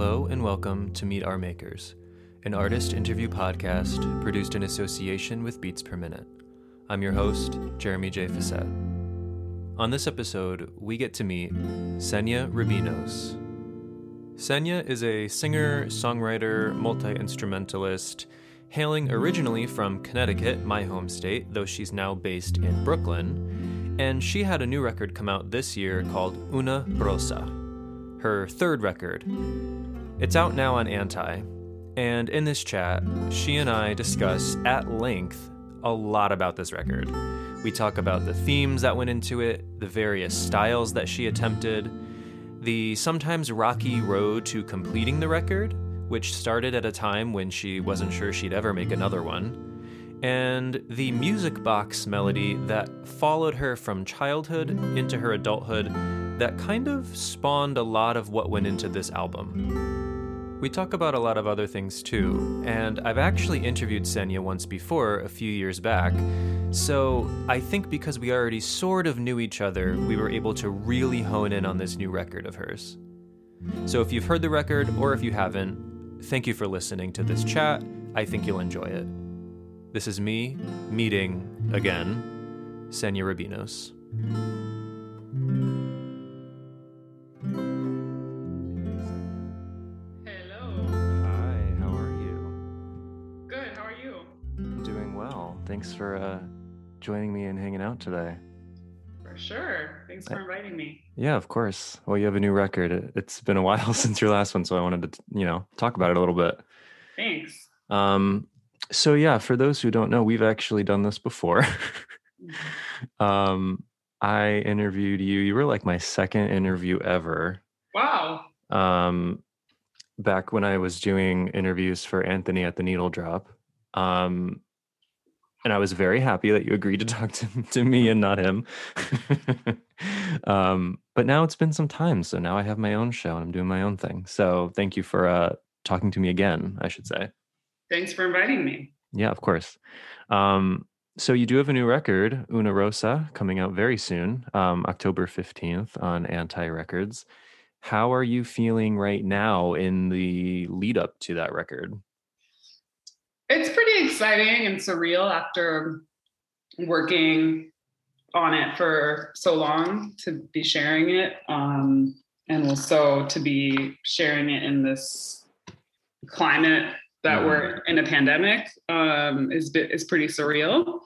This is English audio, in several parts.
Hello and welcome to Meet Our Makers, an artist interview podcast produced in association with Beats Per Minute. I'm your host, Jeremy J. Facette. On this episode, we get to meet Xenia Rubinos. Xenia is a singer, songwriter, multi instrumentalist, hailing originally from Connecticut, my home state, though she's now based in Brooklyn. And she had a new record come out this year called Una Rosa, her third record. It's out now on Anti. And in this chat, she and I discuss at length a lot about this record. We talk about the themes that went into it, the various styles that she attempted, the sometimes rocky road to completing the record, which started at a time when she wasn't sure she'd ever make another one, and the music box melody that followed her from childhood into her adulthood that kind of spawned a lot of what went into this album. We talk about a lot of other things too, and I've actually interviewed Xenia once before, a few years back, so I think because we already sort of knew each other, we were able to really hone in on this new record of hers. So if you've heard the record, or if you haven't, Thank you for listening to this chat. I think you'll enjoy it. This is me meeting again Xenia Rubinos. Thanks for uh, joining me and hanging out today. For sure. Thanks for inviting me. Yeah, of course. Well, you have a new record. It- It's been a while since your last one, so I wanted to, you know, talk about it a little bit. Thanks. Um, so yeah, for those who don't know, we've actually done this before. um, I interviewed you. You were like my second interview ever. Wow. Um, back when I was doing interviews for Anthony at the Needle Drop. Um, and I was very happy that you agreed to talk to, to me and not him. um, but now it's been some time, so now I have my own show and I'm doing my own thing. So thank you for uh, talking to me again, I should say. Thanks for inviting me. Yeah, of course. Um, so you do have a new record, Una Rosa, coming out very soon, um, October 15th on Anti Records. How are you feeling right now in the lead up to that record? It's pretty exciting and surreal after working on it for so long to be sharing it. Um, and also to be sharing it in this climate that Mhm. we're in a pandemic um, is is pretty surreal.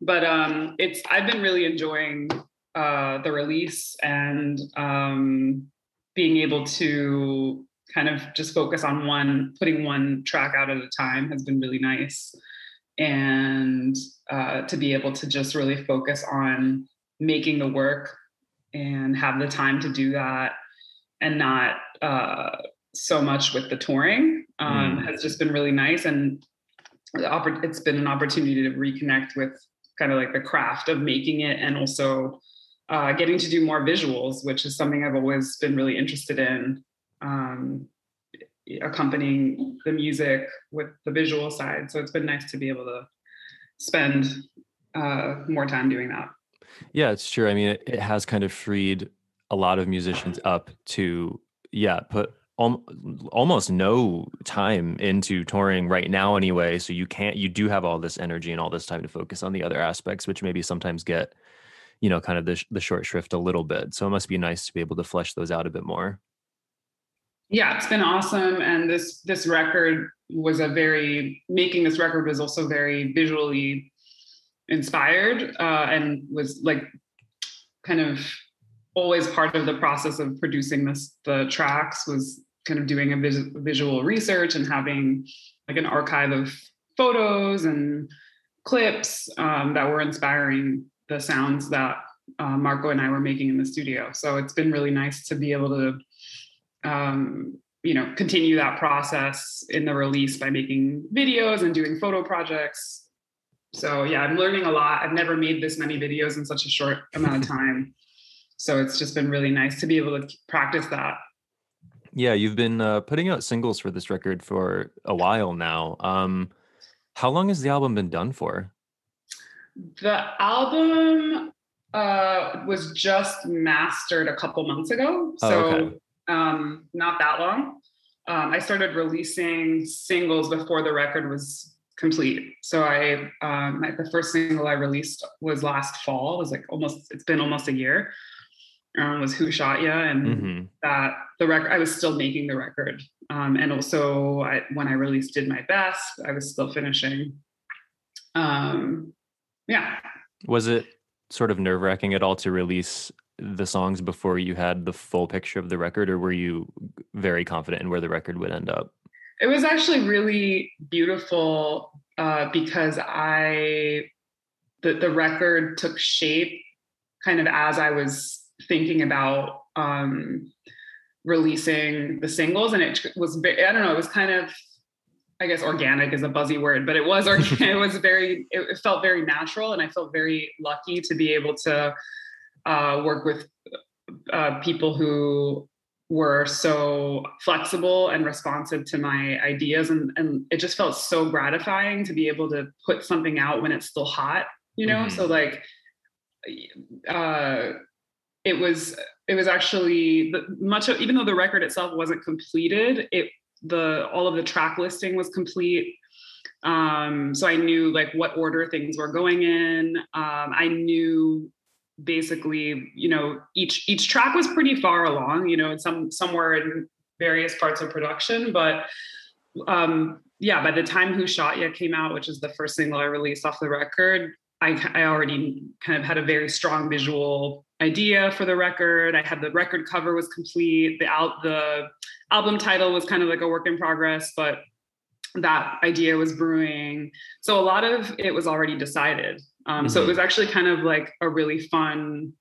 But um, it's I've been really enjoying uh, the release and um, being able to kind of just focus on one, putting one track out at a time has been really nice. And uh, to be able to just really focus on making the work and have the time to do that and not uh, so much with the touring um, Mm. has just been really nice. And it's been an opportunity to reconnect with kind of like the craft of making it and also uh, getting to do more visuals, which is something I've always been really interested in. Um, accompanying the music with the visual side. So it's been nice to be able to spend uh, more time doing that. Yeah, it's true. I mean, it, it has kind of freed a lot of musicians up to, yeah, put al- almost no time into touring right now anyway. So you can't, you do have all this energy and all this time to focus on the other aspects, which maybe sometimes get, you know, kind of the, sh- the short shrift a little bit. So it must be nice to be able to flesh those out a bit more. Yeah, it's been awesome. And this this record was a very making this record was also very visually inspired uh, and was like kind of always part of the process of producing this the tracks was kind of doing a vis- visual research and having like an archive of photos and clips um, that were inspiring the sounds that uh, Marco and I were making in the studio. So it's been really nice to be able to um, you know continue that process in the release by making videos and doing photo projects so yeah i'm learning a lot i've never made this many videos in such a short amount of time so it's just been really nice to be able to practice that Yeah, you've been uh, putting out singles for this record for a while now. Um, how long has the album been done for? the album uh, was just mastered a couple months ago Oh, so okay. Um, not that long um, I started releasing singles before the record was complete. So I, um, the first single I released was last fall. It was like almost, it's been almost a year. Um, was Who Shot Ya, and mm-hmm. that the record. I was still making the record, um, and also I, when I released Did My Best, I was still finishing. Um, yeah. Was it sort of nerve wracking at all to release the songs before you had the full picture of the record, or were you very confident in where the record would end up? It was actually really beautiful uh, because I the the record took shape kind of as I was thinking about um, releasing the singles, and it was I don't know, it was kind of I guess organic is a buzzy word, but it was organic. it was very it felt very natural, and I felt very lucky to be able to uh, work with uh, people who were so flexible and responsive to my ideas. And, and it just felt so gratifying to be able to put something out when it's still hot you know? Mm-hmm. so like uh it was it was actually much of, even though the record itself wasn't completed it the all of the track listing was complete. Um so i knew like what order things were going in. Um i knew basically you know each each track was pretty far along you know it's some somewhere in various parts of production but um yeah by the time who shot ya came out which is the first single i released off the record i i already kind of had a very strong visual idea for the record. I had the record cover was complete the out the album title was kind of like a work in progress but that idea was brewing. So a lot of it was already decided um, mm-hmm. So it mm-hmm. was actually kind of like a really fun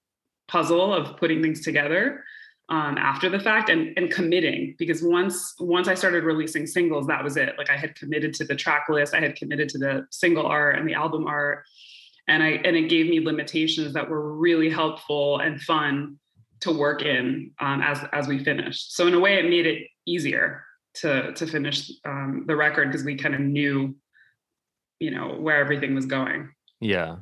puzzle of putting things together um, after the fact and, and committing because once once I started releasing singles, that was it. Like I had committed to the track list, I had committed to the single art and the album art, and I and it gave me limitations that were really helpful and fun to work in um, as as we finished. So in a way, it made it easier to to finish um, the record because we kind of knew, you know, where everything was going. Yeah.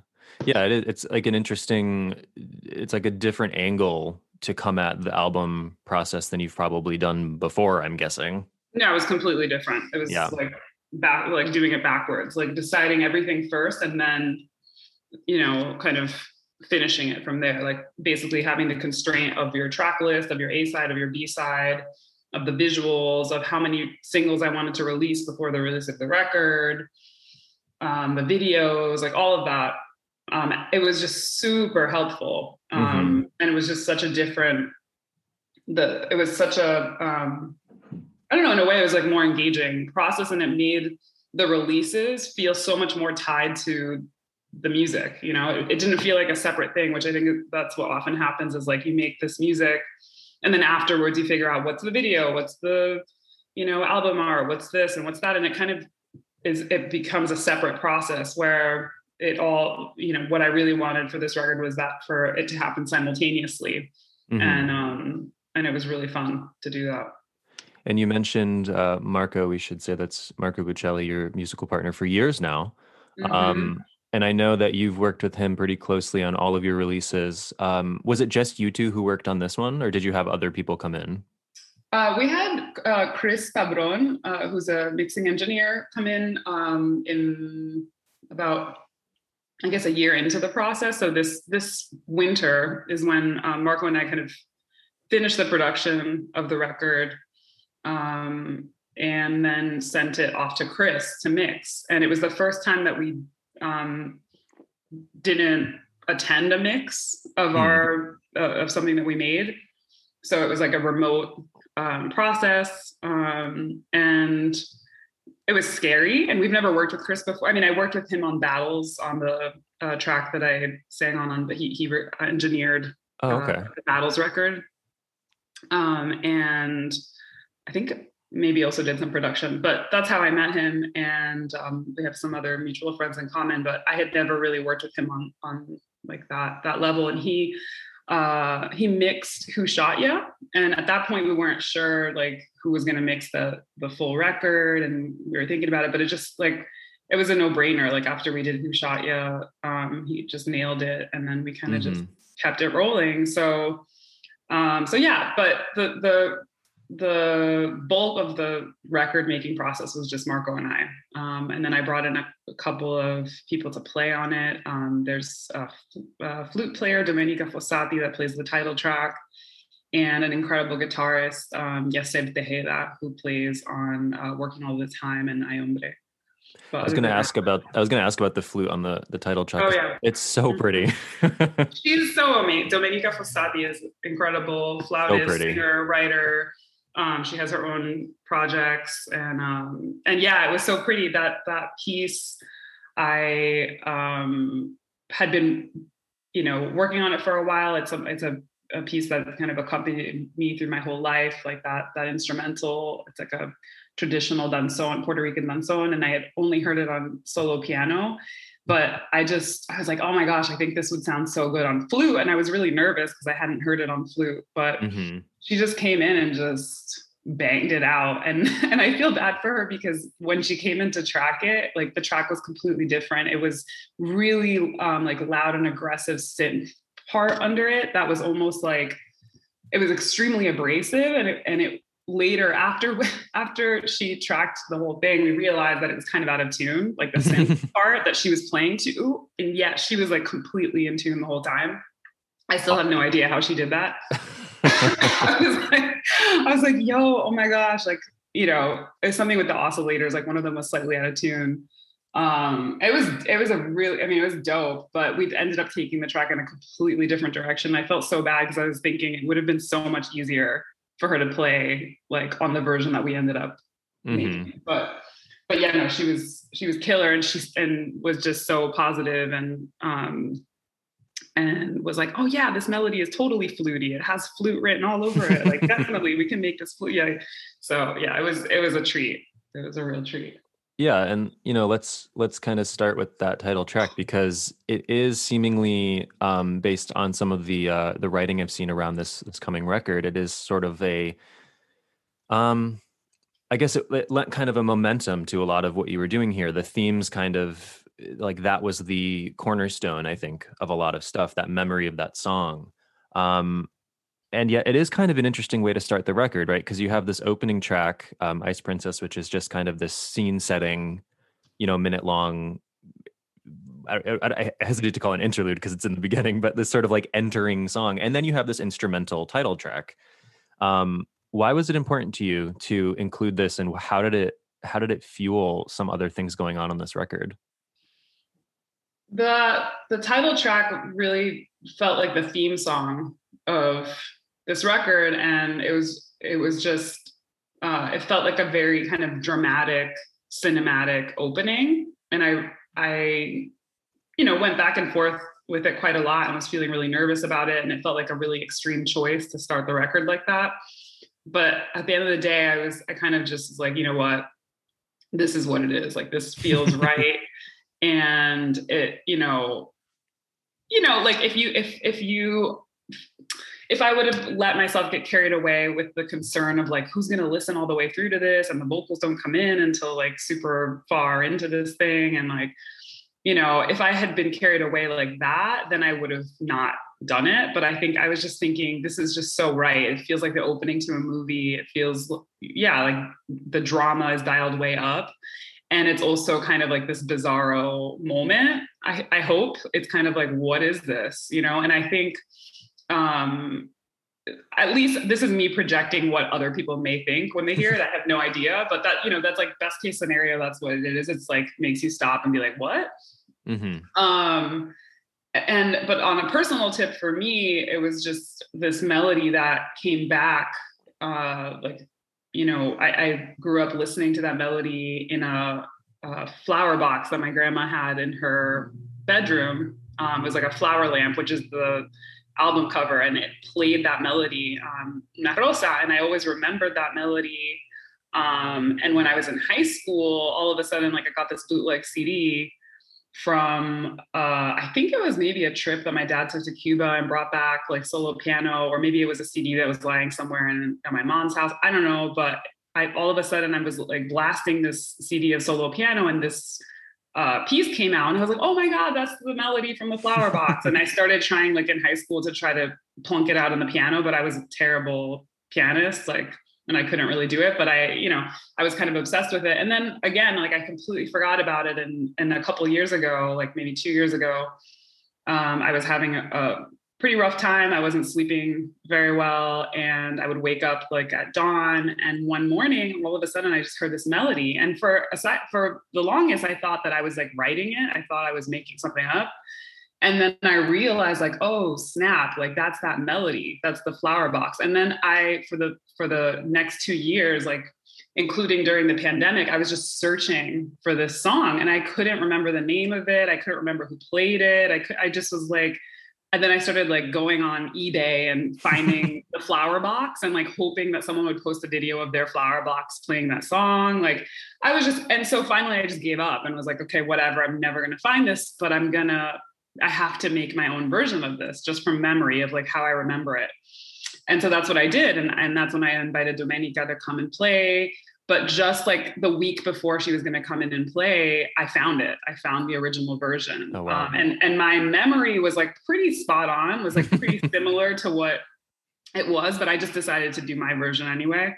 Yeah, it, it's like an interesting it's like a different angle to come at the album process than you've probably done before, I'm guessing. No, it was completely different. It was yeah. like back like doing it backwards, like deciding everything first and then you know, kind of finishing it from there. Like basically having the constraint of your track list, of your A side, of your B side, of the visuals, of how many singles I wanted to release before the release of the record um, the videos, like all of that. Um, it was just super helpful, um, mm-hmm. and it was just such a different. The it was such a um, I don't know in a way it was like more engaging process, and it made the releases feel so much more tied to the music. You know, it, it didn't feel like a separate thing, which I think that's what often happens. Is like you make this music, and then afterwards you figure out what's the video, what's the you know album art, what's this and what's that, and it kind of is it becomes a separate process where it all you know what i really wanted for this record was that for it to happen simultaneously. Mm-hmm. and um and it was really fun to do that. And you mentioned uh, marco we should say that's marco buccelli your musical partner for years now. Mm-hmm. um and i know that you've worked with him pretty closely on all of your releases. Um was it just you two who worked on this one or did you have other people come in uh, we had uh, Chris Tabron, uh, who's a mixing engineer, come in um, in about, I guess, a year into the process. So this this winter is when um, Marco and I kind of finished the production of the record, um, and then sent it off to Chris to mix. And it was the first time that we um, didn't attend a mix of mm. our uh, of something that we made. So it was like a remote um, process. Um, and it was scary. And we've never worked with Chris before. I mean, I worked with him on Battles on the uh, track that I sang on, on but he, he re- engineered oh, okay. uh, the Battles record. Um, and I think maybe also did some production, but that's how I met him. And um, we have some other mutual friends in common, but I had never really worked with him on, on like that, that level. And he uh, he mixed Who Shot Ya, and at that point we weren't sure like who was going to mix the the full record, and we were thinking about it, but it just like it was a no brainer. Like after we did Who Shot Ya, um, he just nailed it, and then we kind of mm-hmm. just kept it rolling. So, um, so yeah, but the the the bulk of the record making process was just Marco and I. Um, and then I brought in a, a, couple of people to play on it. Um, there's a, a, flute player, Domenica Fossati, that plays the title track, and an incredible guitarist, um, Yaseb Tejeda, who plays on uh, Working All the Time and Ay Hombre. But I was going to ask about I was going to ask about the flute on the the title track. Oh yeah, it's so mm-hmm. pretty. She's so amazing. Domenica Fossati is incredible flautist, so singer, writer. Um, she has her own projects, and um, and yeah, it was so pretty that that piece. I um, had been, you know, working on it for a while. It's a it's a, a piece that kind of accompanied me through my whole life, like that that instrumental. It's like a traditional danzón, Puerto Rican danzón, and I had only heard it on solo piano. But I just, I was like, oh my gosh, I think this would sound so good on flute. And I was really nervous because I hadn't heard it on flute. But mm-hmm. She just came in and just banged it out. And and I feel bad for her because when she came in to track it, like the track was completely different. It was really um, like loud and aggressive synth part under it that was almost like it was extremely abrasive and it, and it later after after she tracked the whole thing we realized that it was kind of out of tune like the synth part that she was playing to and yet she was like completely in tune the whole time i still have no idea how she did that I, was like, I was like yo oh my gosh like you know it's something with the oscillators like one of them was slightly out of tune um it was it was a really i mean it was dope but we ended up taking the track in a completely different direction i felt so bad because i was thinking it would have been so much easier for her to play like on the version that we ended up mm-hmm. making. But but yeah, no, she was she was killer and she and was just so positive and um and was like, oh yeah, this melody is totally fluty. It has flute written all over it. Like definitely we can make this flute. Yeah. So yeah, it was it was a treat. It was a real treat. Yeah, and you know, let's let's kind of start with that title track because it is seemingly um, based on some of the uh, the writing I've seen around this this coming record. It is sort of a, um, I guess it, it lent kind of a momentum to a lot of what you were doing here. The themes kind of like that was the cornerstone, I think, of a lot of stuff. That memory of that song. Um, and yet it is kind of an interesting way to start the record right because you have this opening track um, ice princess which is just kind of this scene setting you know minute long I, I, I hesitate to call it an interlude because it's in the beginning but this sort of like entering song and then you have this instrumental title track um, why was it important to you to include this and how did it how did it fuel some other things going on on this record the the title track really felt like the theme song of this record and it was it was just uh, it felt like a very kind of dramatic cinematic opening. And i i you know went back and forth with it quite a lot and was feeling really nervous about it and it felt like a really extreme choice to start the record like that. But at the end of the day i was i kind of just was like you know what? This is what it is. Like this feels right and it you know you know like if you if if you if I would have let myself get carried away with the concern of like who's going to listen all the way through to this and the vocals don't come in until like super far into this thing and like you know if I had been carried away like that then I would have not done it. But I think I was just thinking this is just so right. It feels like the opening to a movie. It feels yeah like the drama is dialed way up and it's also kind of like this bizarro moment I, I hope it's kind of like what is this you know and I think um, at least this is me projecting what other people may think when they hear it. I have no idea, but that you know that's like best case scenario. That's what it is. It's like makes you stop and be like, what? Mm-hmm. Um, and but on a personal tip for me, it was just this melody that came back. Uh, like you know, I, I grew up listening to that melody in a, a flower box that my grandma had in her bedroom. Um, it was like a flower lamp, which is the album cover and it played that melody, um. And I always remembered that melody. Um, and when I was in high school, all of a sudden, like I got this bootleg CD from, uh, I think it was maybe a trip that my dad took to Cuba and brought back like solo piano, or maybe it was a CD that was lying somewhere in, my mom's house. I don't know, but I, all of a sudden I was like blasting this CD of solo piano and this uh, piece came out and I was like, oh my God, that's the melody from the flower box. and I started trying like in high school to try to plunk it out on the piano, but I was a terrible pianist. Like and I couldn't really do it, but I, you know, I was kind of obsessed with it. And then again, like I completely forgot about it. And, and a couple years ago, like maybe two years ago, um, I was having a, a, pretty rough time. I wasn't sleeping very well. And I would wake up like at dawn. And one morning, all of a sudden, I just heard this melody. And for aside, for the longest, I thought that I was like writing it. I thought I was making something up. And then I realized like, oh snap, like that's that melody. That's the flower box. And then I, for the for the next two years, like including during the pandemic, I was just searching for this song and I couldn't remember the name of it. I couldn't remember who played it. I could, I just was like, and then I started like going on eBay and finding the flower box and like hoping that someone would post a video of their flower box playing that song. Like I was just, and so finally I just gave up and was like, okay, whatever, I'm never gonna find this, but I'm gonna, I have to make my own version of this just from memory of like how I remember it and so that's what I did. And, and that's when I invited Domenica to come and play. But just like the week before she was going to come in and play, I found it. I found the original version. Oh, wow. Um, and, and my memory was like pretty spot on, was like pretty similar to what it was, but I just decided to do my version anyway.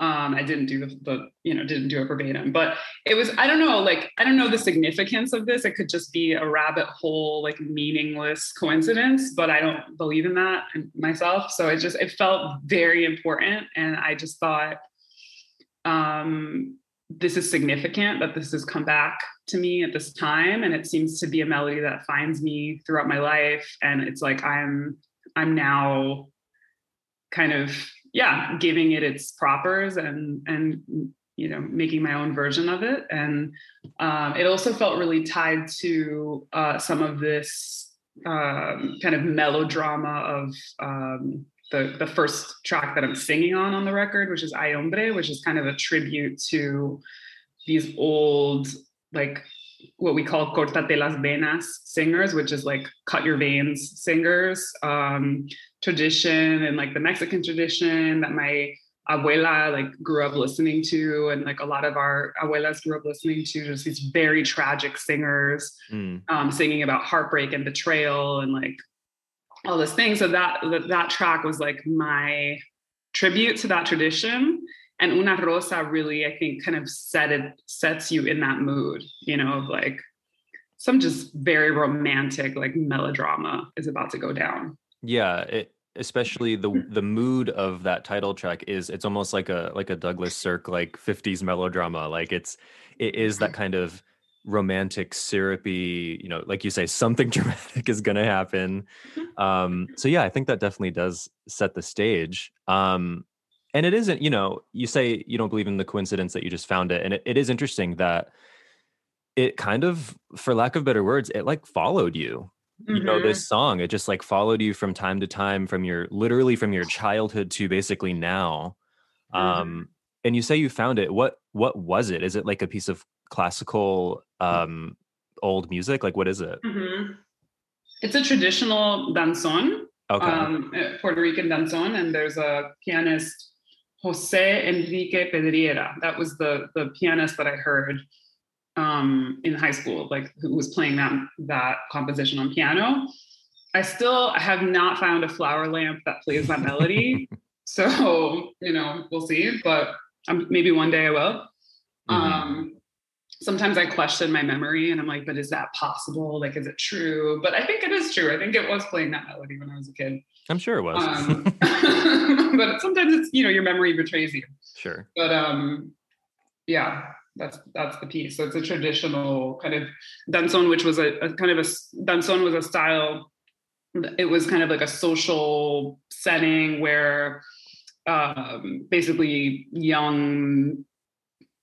Um, I didn't do the, the, you know, didn't do it verbatim, but it was, I don't know, like, I don't know the significance of this. It could just be a rabbit hole, like meaningless coincidence, but I don't believe in that myself. So it just, it felt very important. And I just thought, um, this is significant that this has come back to me at this time. And it seems to be a melody that finds me throughout my life. And it's like, I'm, I'm now kind of yeah, giving it its propers and and you know making my own version of it. And um, it also felt really tied to uh, some of this um, kind of melodrama of um, the the first track that I'm singing on on the record, which is Ay Hombre, which is kind of a tribute to these old like what we call cortate las venas singers, which is like cut your veins singers, um, tradition and like the Mexican tradition that my abuela like grew up listening to, and like a lot of our abuelas grew up listening to, just these very tragic singers mm. um, singing about heartbreak and betrayal and like all this thing. So that that track was like my tribute to that tradition and una rosa really i think kind of set it sets you in that mood you know of like some just very romantic like melodrama is about to go down yeah it, especially the the mood of that title track is it's almost like a like a douglas sirk like 50s melodrama like it's it is that kind of romantic syrupy you know like you say something dramatic is going to happen mm-hmm. um so yeah i think that definitely does set the stage um and it isn't you know you say you don't believe in the coincidence that you just found it and it, it is interesting that it kind of for lack of better words it like followed you. You know this mm-hmm. song it just like followed you from time to time from your literally from your childhood to basically now mm-hmm. um and you say you found it what what was it is it like a piece of classical um old music like what is it mm-hmm. it's a traditional danzon okay. um, eh, Puerto Rican danzon, and there's a pianist Jose Enrique Pedreira. That was the the pianist that I heard um, in high school, like who was playing that that composition on piano. I still have not found a flower lamp that plays that melody. so you know, we'll see. But um, maybe one day I will. Mm-hmm. Um, sometimes I question my memory and I'm like, but is that possible? Like, is it true? But I think it is true. I think it was playing that melody when I was a kid. I'm sure it was. Um, but sometimes it's, you know, your memory betrays you. Sure. But um, yeah, that's that's the piece. So it's a traditional kind of danzon, which was a, a kind of a danzon was a style. It was kind of like a social setting where um, basically young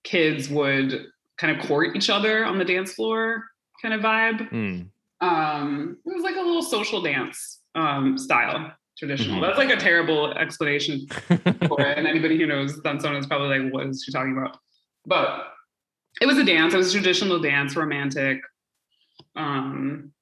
kids would kind of court each other on the dance floor kind of vibe. Mm. Um, it was like a little social dance um, style, traditional. Mm-hmm. That's like a terrible explanation for it. And anybody who knows danzon is probably like, what is she talking about? But it was a dance. It was a traditional dance, romantic, um,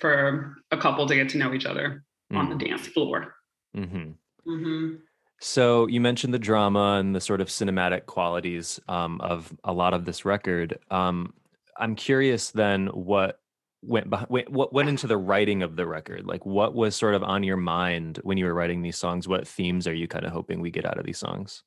for a couple to get to know each other mm. on the mm. dance floor. Mm-hmm. Mm-hmm. So you mentioned the drama and the sort of cinematic qualities um, of a lot of this record. Um, I'm curious then what went behind, what went into the writing of the record. Like what was sort of on your mind when you were writing these songs? What themes are you kind of hoping we get out of these songs?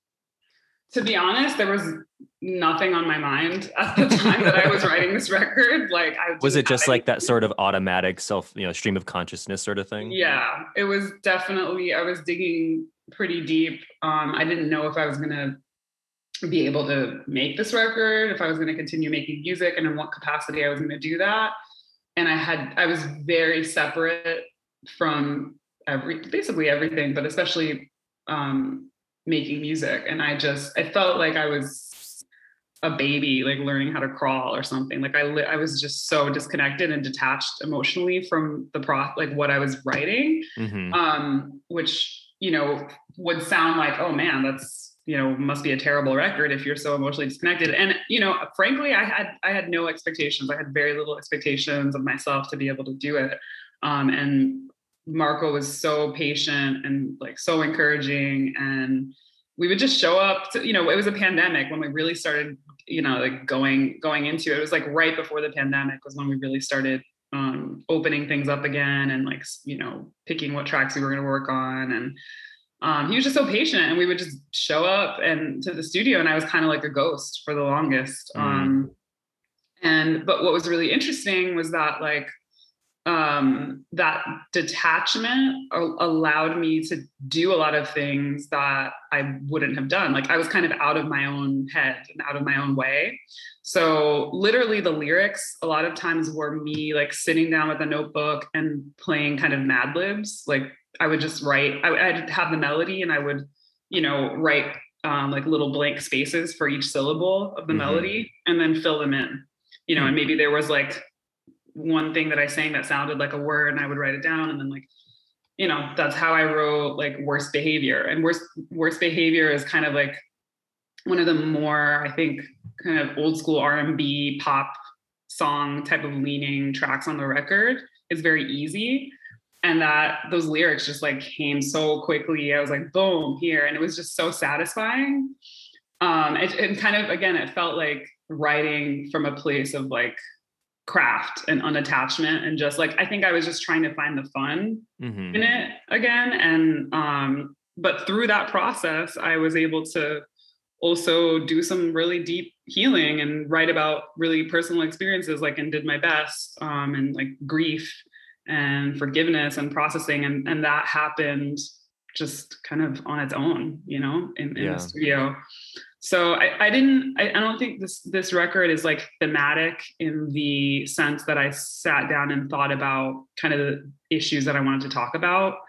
To be honest, there was nothing on my mind at the time that I was writing this record. Like, I was it just like that sort of automatic self, you know, stream of consciousness sort of thing? Yeah, it was definitely. I was digging pretty deep. Um, I didn't know if I was gonna be able to make this record, if I was gonna continue making music, and in what capacity I was gonna do that. And I had, I was very separate from every, basically everything, but especially um, making music. And I just, I felt like I was a baby like learning how to crawl or something like i li- i was just so disconnected and detached emotionally from the pro like what i was writing mm-hmm. um which you know would sound like oh man that's you know must be a terrible record if you're so emotionally disconnected and you know frankly i had i had no expectations i had very little expectations of myself to be able to do it um and marco was so patient and like so encouraging and we would just show up to, you know it was a pandemic when we really started you know like going going into it. it was like right before the pandemic was when we really started um, opening things up again and like you know picking what tracks we were going to work on and um, he was just so patient and we would just show up and to the studio and i was kind of like a ghost for the longest mm. um, and but what was really interesting was that like um, that detachment allowed me to do a lot of things that I wouldn't have done. Like I was kind of out of my own head and out of my own way. So literally the lyrics a lot of times were me like sitting down with a notebook and playing kind of mad libs. Like I would just write, I, I'd have the melody and I would, you know, write um, like little blank spaces for each syllable of the mm-hmm. melody and then fill them in, you know, mm-hmm. and maybe there was like one thing that I sang that sounded like a word and I would write it down and then like you know that's how I wrote like worst behavior. And worst worst behavior is kind of like one of the more I think kind of old school R&B pop song type of leaning tracks on the record. It's very easy. And that those lyrics just like came so quickly. I was like boom here. And it was just so satisfying. Um it, it kind of again it felt like writing from a place of like craft and unattachment and just like I think I was just trying to find the fun mm-hmm. in it again and um but through that process I was able to also do some really deep healing and write about really personal experiences like and did my best um and like grief and forgiveness and processing and and that happened just kind of on its own you know in, in yeah. the studio so I, I didn't I, I, don't think this this record is like thematic in the sense that I sat down and thought about kind of the issues that I wanted to talk about.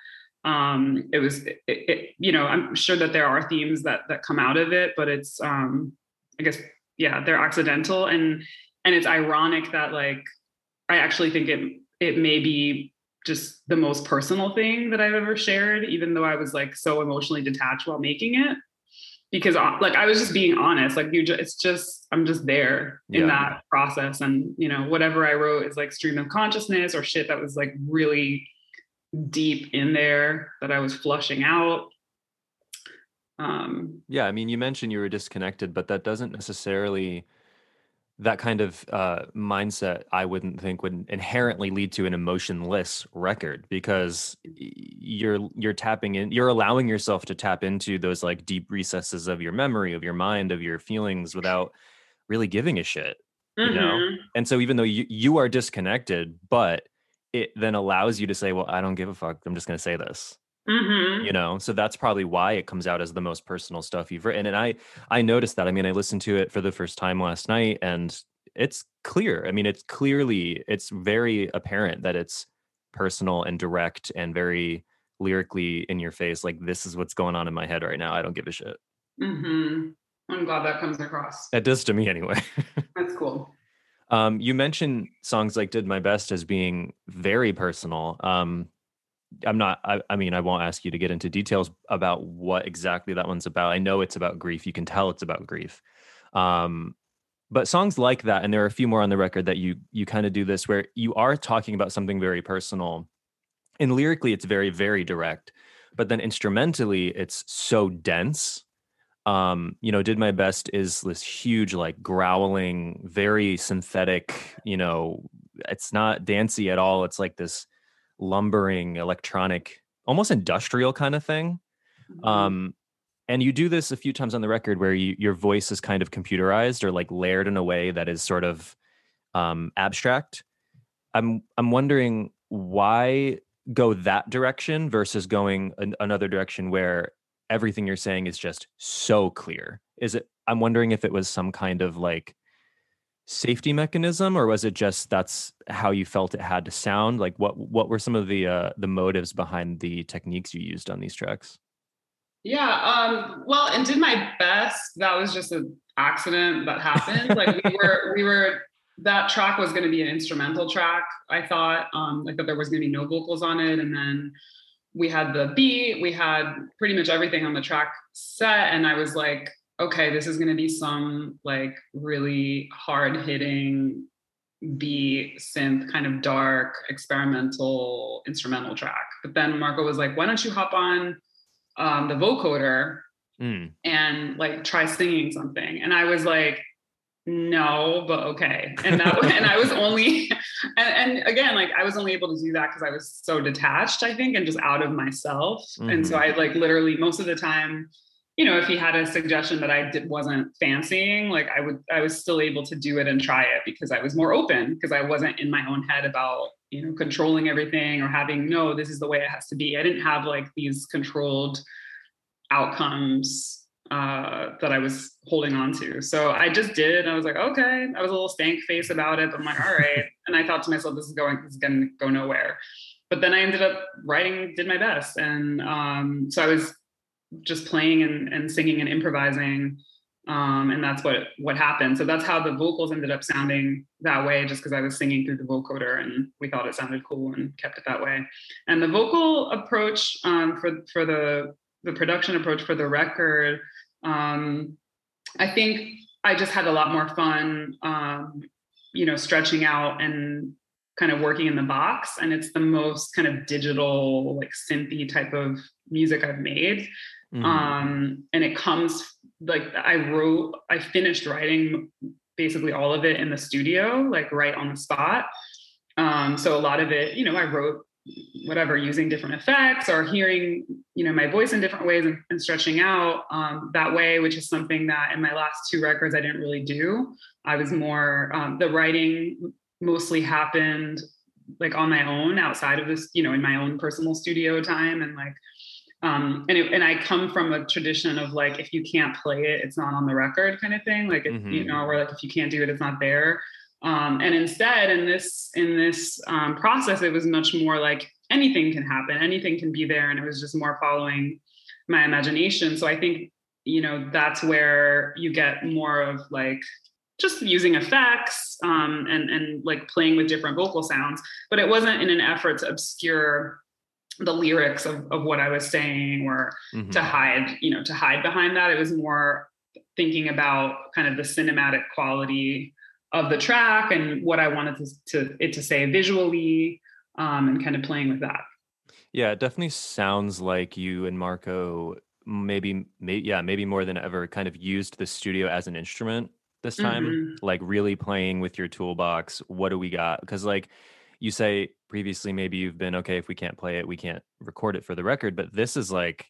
Um, it was it, it, you know I'm sure that there are themes that that come out of it, but it's um, I guess yeah they're accidental and and it's ironic that like I actually think it it may be just the most personal thing that I've ever shared, even though I was like so emotionally detached while making it because uh, like I was just being honest. Like you, just, it's just I'm just there in yeah. that process, and you know whatever I wrote is like stream of consciousness or shit that was like really deep in there that I was flushing out. Um, yeah, I mean, you mentioned you were disconnected, but that doesn't necessarily that kind of uh, mindset i wouldn't think would inherently lead to an emotionless record because you're you're tapping in you're allowing yourself to tap into those like deep recesses of your memory of your mind of your feelings without really giving a shit you mm-hmm. know and so even though you, you are disconnected but it then allows you to say well i don't give a fuck. I'm just going to say this Mm-hmm. you know so that's probably why it comes out as the most personal stuff you've written and i i noticed that i mean i listened to it for the first time last night and it's clear i mean it's clearly it's very apparent that it's personal and direct and very lyrically in your face like this is what's going on in my head right now i don't give a shit mm-hmm. i'm glad that comes across it does to me anyway that's cool um, you mentioned songs like did my best as being very personal um, I'm not, I, I, mean, I won't ask you to get into details about what exactly that one's about. I know it's about grief. You can tell it's about grief. Um, but songs like that, and there are a few more on the record that you you kind of do this where you are talking about something very personal, and lyrically it's very very direct, but then instrumentally it's so dense. Um, you know, did my best is this huge like growling, very synthetic. You know, it's not dancey at all. It's like this lumbering electronic almost industrial kind of thing mm-hmm. um and you do this a few times on the record where you, your voice is kind of computerized or like layered in a way that is sort of um, abstract. I'm I'm wondering why go that direction versus going an, another direction where everything you're saying is just so clear. Is it? I'm wondering if it was some kind of like safety mechanism or was it just that's how you felt it had to sound? Like what what were some of the uh the motives behind the techniques you used on these tracks? Yeah um well and did my best. That was just an accident that happened. Like we were we were that track was going to be an instrumental track i thought um i thought there was going to be no vocals on it and then we had the beat we had pretty much everything on the track set and i was like okay, this is going to be some like really hard hitting beat synth kind of dark experimental instrumental track. But then Marco was like, why don't you hop on um, the vocoder mm. and like try singing something? And I was like, no, but okay. And that and I was only and, and, again, like I was only able to do that because I was so detached, I think, and just out of myself. Mm-hmm. And so mm-hmm. I like literally most of the time you know, if he had a suggestion that I did, wasn't fancying, like I would, I was still able to do it and try it because I was more open because I wasn't in my own head about, you know, controlling everything or having, no, this is the way it has to be. I didn't have like these controlled outcomes uh, that I was holding on to. So I just did. I was like, okay. I was a little stank face about it, but I'm like, all right. And I thought to myself, this is going, this is going to go nowhere. But then I ended up writing, did my best. And um, so I was just playing and, and singing and improvising um, and that's what what happened. So that's how the vocals ended up sounding that way just because i was singing through the vocoder and we thought it sounded cool and kept it that way. And the vocal approach um, for for the the production approach for the record um, i think i just had a lot more fun um, you know stretching out and kind of working in the box and it's the most kind of digital like synthy type of music i've made Mm-hmm. Um, and it comes like I wrote, I finished writing basically all of it in the studio, like right on the spot. Um, so a lot of it, you know, I wrote whatever using different effects or hearing, you know, my voice in different ways and, and stretching out um, that way, which is something that in my last two records I didn't really do. I was more um, the writing mostly happened like on my own outside of this, you know, in my own personal studio time and like um, and it, and I come from a tradition of like if you can't play it, it's not on the record kind of thing. Like mm-hmm. you know, where like if you can't do it, it's not there. Um, and instead, in this in this um, process, it was much more like anything can happen, anything can be there, and it was just more following my imagination. So I think you know that's where you get more of like just using effects um, and and like playing with different vocal sounds, but it wasn't in an effort to obscure the lyrics of, of what I was saying or mm-hmm. to hide, you know, to hide behind that. It was more thinking about kind of the cinematic quality of the track and what I wanted to, to it to say visually um, and kind of playing with that. Yeah, it definitely sounds like you and Marco maybe, maybe yeah, maybe more than ever kind of used the studio as an instrument this time, mm-hmm. like really playing with your toolbox. What do we got? Because like you say previously maybe you've been okay if we can't play it we can't record it for the record but this is like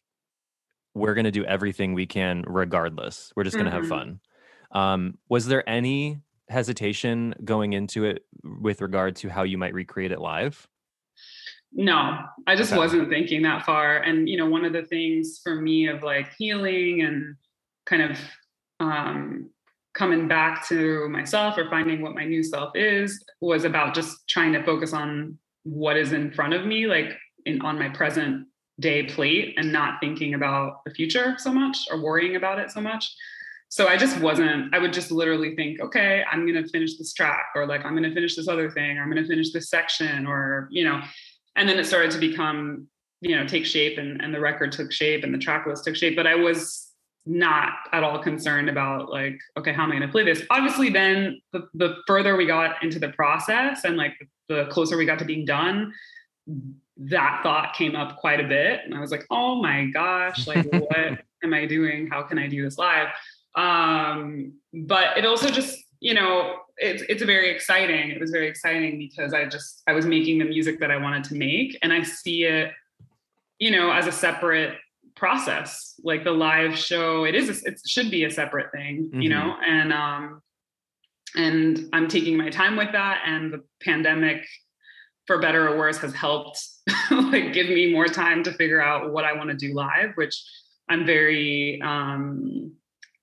we're going to do everything we can regardless we're just going to mm-hmm. have fun um, was there any hesitation going into it with regard to how you might recreate it live no i just okay. wasn't thinking that far and you know one of the things for me of like healing and kind of um, coming back to myself or finding what my new self is was about just trying to focus on what is in front of me like in on my present day plate and not thinking about the future so much or worrying about it so much. So i just wasn't i would just literally think okay i'm going to finish this track or like i'm going to finish this other thing or i'm going to finish this section or you know. And then it started to become you know take shape and, and the record took shape and the track list took shape but i was not at all concerned about like okay how am i going to play this? Obviously then the, the further we got into the process and like the closer we got to being done that thought came up quite a bit. And i was like oh my gosh like what am i doing? How can i do this live? Um but it also just you know it's it's very exciting. It was very exciting because i just i was making the music that i wanted to make and i see it you know as a separate process like the live show it is a, it should be a separate thing you Mhm. know and um and i'm taking my time with that and the pandemic for better or worse has helped like give me more time to figure out what i want to do live which i'm very um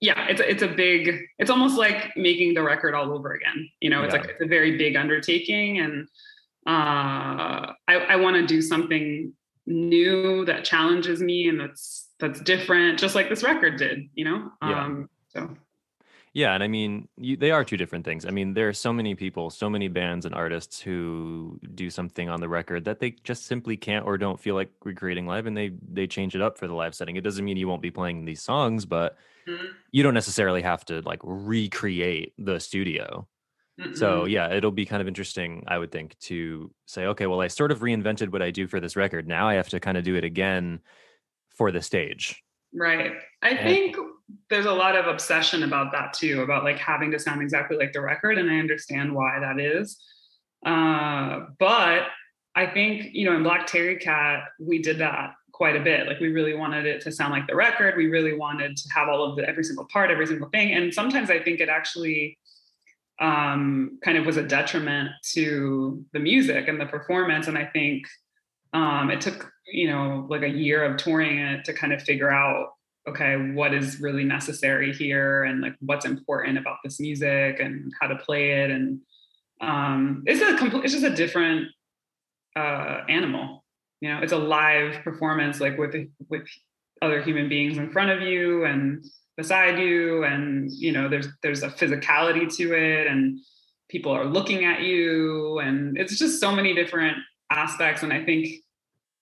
yeah it's it's a big it's almost like making the record all over again you know it's Yeah. like it's a very big undertaking and uh i i want to do something new that challenges me and that's that's different just like this record did you know Yeah. um so Yeah, and I mean, you, they are two different things. I mean, there are so many people, so many bands and artists who do something on the record that they just simply can't or don't feel like recreating live, and they they change it up for the live setting. It doesn't mean you won't be playing these songs, but Mhm. you don't necessarily have to like recreate the studio. So Mm-mm. yeah, it'll be kind of interesting, I would think, to say, okay, well, I sort of reinvented what I do for this record. Now I have to kind of do it again for the stage. Right. I And- think there's a lot of obsession about that too, about like having to sound exactly like the record. And I understand why that is. Uh, but I think, you know, in Black Terry Cat, we did that quite a bit. Like we really wanted it to sound like the record. We really wanted to have all of the every single part, every single thing. And sometimes I think it actually um kind of was a detriment to the music and the performance. And I think um it took you know like a year of touring it to kind of figure out okay what is really necessary here and like what's important about this music and how to play it. And um it's a complete it's just a different uh animal. You know it's a live performance like with with other human beings in front of you. And beside you and you know there's there's a physicality to it and people are looking at you and it's just so many different aspects. And i think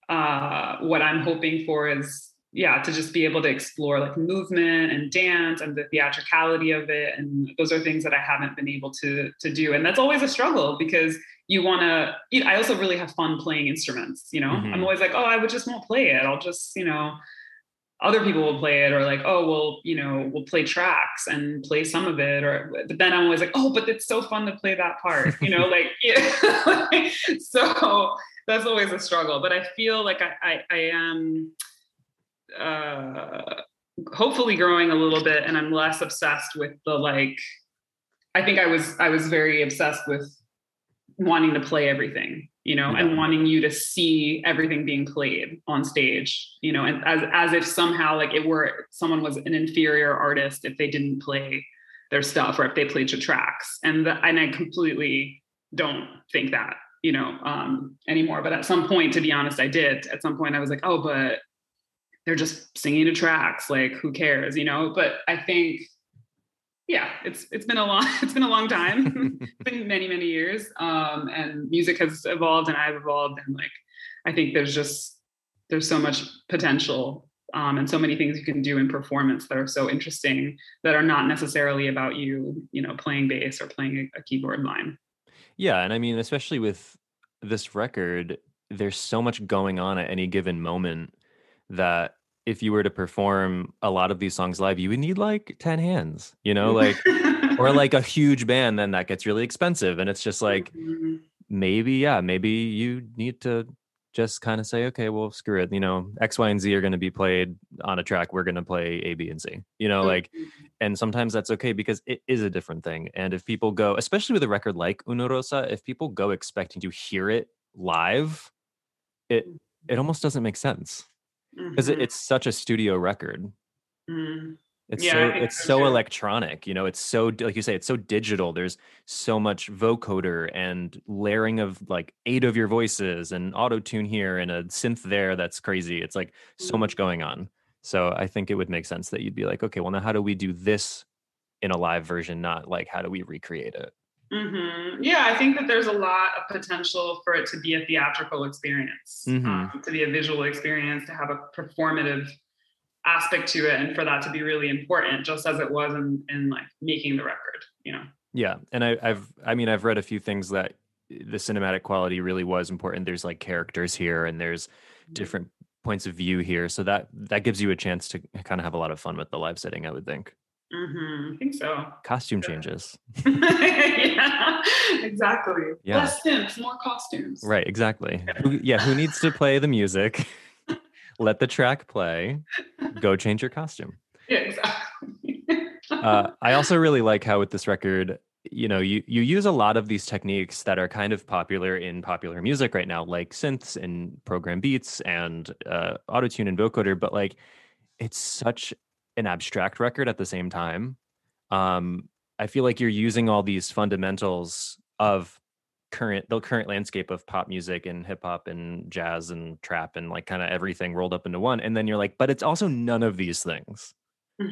uh what i'm hoping for is yeah to just be able to explore like movement and dance and the theatricality of it. And those are things that i haven't been able to to do. And that's always a struggle because you want to you know, i also really have fun playing instruments you know? Mhm. i'm always like oh i would just won't play it. I'll just you know other people will play it or like oh well you know we'll play tracks and play some of it or but then i'm always like oh but it's so fun to play that part you know like yeah. So that's always a struggle but i feel like i i, I am uh hopefully growing a little bit and i'm less obsessed with the like i think i was i was very obsessed with wanting to play everything you know Yeah. and wanting you to see everything being played on stage you know and as as if somehow like it were someone was an inferior artist if they didn't play their stuff or if they played to tracks. And the, and i completely don't think that you know um anymore. But at some point to be honest i did. At some point i was like oh but they're just singing to tracks like who cares? You know but i think yeah it's it's been a long it's been a long time. It's been many many years um and music has evolved and i've evolved and like i think there's just there's so much potential um, and so many things you can do in performance that are so interesting that are not necessarily about you you know playing bass or playing a, a keyboard line. Yeah, and I mean, especially with this record, there's so much going on at any given moment that if you were to perform a lot of these songs live, you would need like 10 hands, you know, like or like a huge band, then that gets really expensive. And it's just like Mhm. maybe, yeah, maybe you need to just kind of say, okay, well, screw it. You know, X, Y, and Z are going to be played on a track. We're going to play A, B, and C. You know, like and sometimes that's okay because it is a different thing and if people go especially with a record like Una Rosa if people go expecting to hear it live it it almost doesn't make sense because Mhm. it's such a studio record. Mhm. it's Yeah, so it's so so electronic you know it's so like you say it's so digital there's so much vocoder and layering of like eight of your voices and auto tune here and a synth there that's crazy it's like so much going on. So i think it would make sense that you'd be like okay well now how do we do this in a live version not like how do we recreate it hmm Yeah, I think that there's a lot of potential for it to be a theatrical experience, Mhm. um, to be a visual experience, to have a performative aspect to it, and for that to be really important, just as it was in, in like making the record. You know. Yeah, and I, I've I mean I've read a few things that the cinematic quality really was important. There's like characters here, and there's different points of view here, so that that gives you a chance to kind of have a lot of fun with the live setting. I would think hmm I think so. costume Yeah. changes, yeah, exactly. Yeah. Less stints, more costumes. right? Exactly. Who, yeah, who needs to play the music? let the track play. Go change your costume. Yeah, exactly. uh, I also really like how with this record, you know, you you use a lot of these techniques that are kind of popular in popular music right now, like synths and program beats and uh, auto tune and vocoder. But like, it's such an abstract record at the same time. Um, I feel like you're using all these fundamentals of current the current landscape of pop music and hip hop and jazz and trap and like kind of everything rolled up into one and then you're like but it's also none of these things.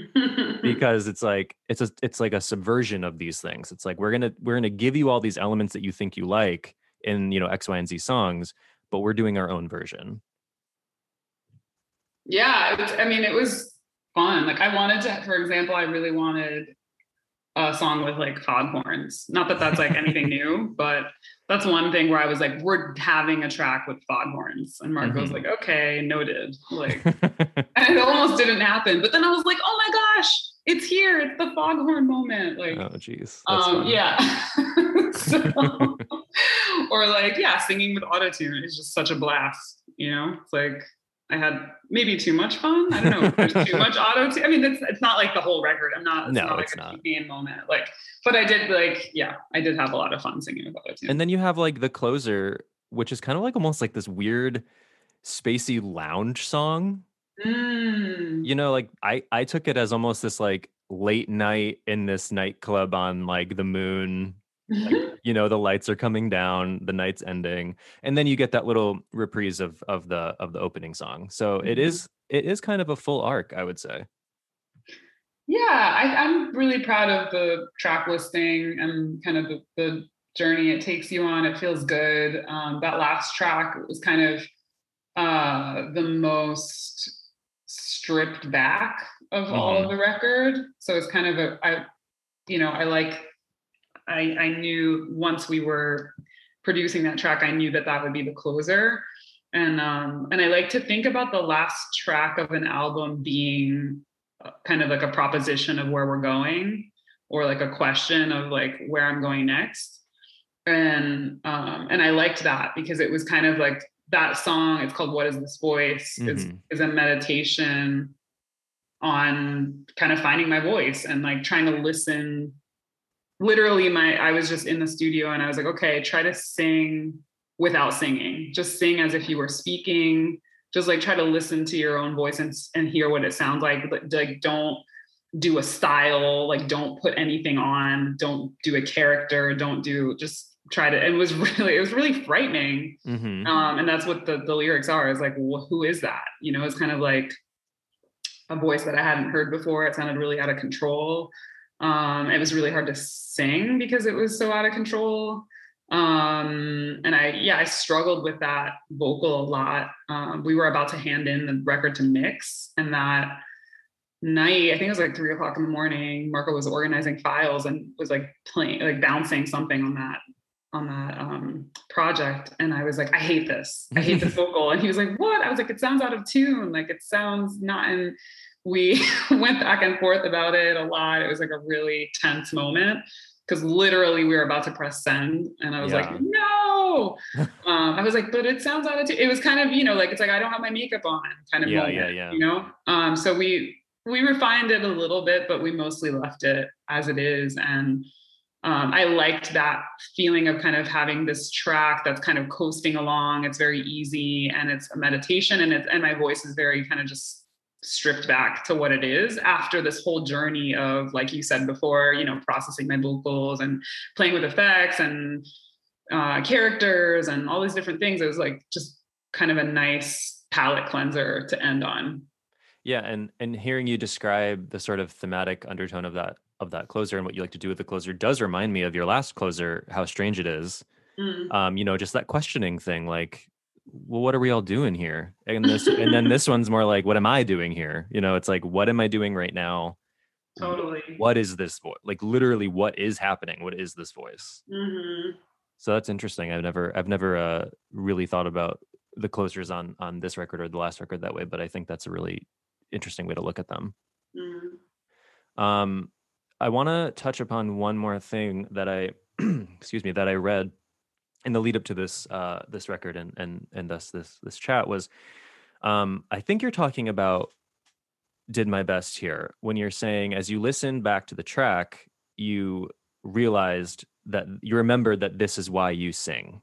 Because it's like it's a it's like a subversion of these things. It's like we're gonna we're gonna give you all these elements that you think you like in you know x y and z songs but we're doing our own version. Yeah i mean it was fun like i wanted to for example i really wanted a song with like foghorns. Not that that's like anything new, but that's one thing where I was like, we're having a track with foghorns. And Marco mm-hmm. was like, okay, noted. Like, and it almost didn't happen. But then I was like, oh my gosh, it's here. It's the foghorn moment. Like, oh, geez. Um, yeah. so, or like, yeah, singing with autotune is just such a blast. You know, it's like, I had maybe too much fun. I don't know. There's too much auto. T- I mean, it's it's not like the whole record. I'm not. It's no, not it's like not. a moment. Like, but I did like, yeah, I did have a lot of fun singing with auto tune. And then you have like the closer, which is kind of like almost like this weird, spacey lounge song. Mm. You know, like I I took it as almost this like late night in this nightclub on like the moon like, you know the lights are coming down the night's ending and then you get that little reprise of of the of the opening song so it mm-hmm. is it is kind of a full arc i would say yeah I, i'm really proud of the track listing and kind of the, the journey it takes you on it feels good um, that last track was kind of uh, the most stripped back of mm-hmm. all of mm-hmm. the record so it's kind of a i you know i like I, I knew once we were producing that track, I knew that that would be the closer. And um, and I like to think about the last track of an album being uh, kind of like a proposition of where we're going, or like a question of like where I'm going next. And um, and I liked that because it was kind of like that song. It's called "What Is This Voice?" Mm-hmm. is is a meditation on kind of finding my voice and like trying to listen literally my I was just in the studio and I was like, okay, try to sing without singing. Just sing as if you were speaking. Just like try to listen to your own voice and and hear what it sounds like. Like don't do a style, like don't put anything on, don't do a character, don't do just try to and it was really it was really frightening mm-hmm. um and that's what the the lyrics are is like well, who is that you know it's kind of like a voice that i hadn't heard before it sounded really out of control um, it was really hard to sing because it was so out of control. Um, and I, yeah, I struggled with that vocal a lot. Um, we were about to hand in the record to mix, and that night, I think it was like three o'clock in the morning. Marco was organizing files and was like playing, like bouncing something on that on that um, project and i was like i hate this i hate this vocal and he was like what i was like it sounds out of tune like it sounds not in we went back and forth about it a lot. It was like a really tense moment because literally we were about to press send and I was yeah. like, no. um, I was like, but it sounds out of t-. It was kind of, you know, like it's like I don't have my makeup on kind of yeah, moment, yeah, yeah. you know? Um, so we we refined it a little bit, but we mostly left it as it is. And um, I liked that feeling of kind of having this track that's kind of coasting along. It's very easy and it's a meditation and it's and my voice is very kind of just stripped back to what it is after this whole journey of like you said before you know processing my vocals and playing with effects and uh, characters and all these different things. It was like just kind of a nice palate cleanser to end on. Yeah and and hearing you describe the sort of thematic undertone of that of that closer and what you like to do with the closer does remind me of your last closer how strange it is. Mm. um you know just that questioning thing like well what are we all doing here? And this and then this one's more like what am i doing here? You know it's like what am i doing right now? Totally. What is this voice like literally what is happening? What is this voice? Mm-hmm. so that's interesting. I've never i've never uh, really thought about the closers on on this record or the last record that way but i think that's a really interesting way to look at them. Mm-hmm. um i want to touch upon one more thing that i excuse me that i read in the lead up to this uh, this record and and and thus this this chat was Um, I think you're talking about did my best here when you're saying as you listen back to the track, you realized that you remembered that this is why you sing.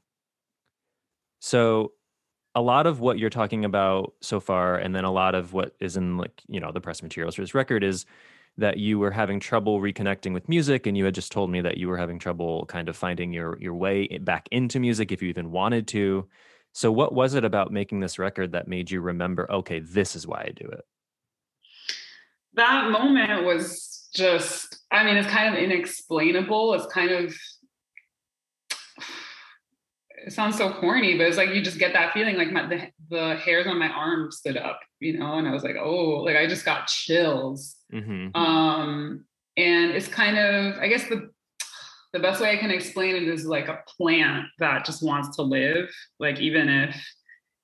So a lot of what you're talking about so far, and then a lot of what is in like, you know, the press materials for this record is that you were having trouble reconnecting with music and you had just told me that you were having trouble kind of finding your your way back into music if you even wanted to. So what was it about making this record that made you remember okay this is why i do it that moment was just i mean it's kind of inexplainable. It's kind of it sounds so corny, but it's like you just get that feeling like my the, the hairs on my arm stood up, you know, and I was like, oh, like I just got chills. Mm-hmm. Um, and it's kind of, I guess the the best way I can explain it is like a plant that just wants to live, like even if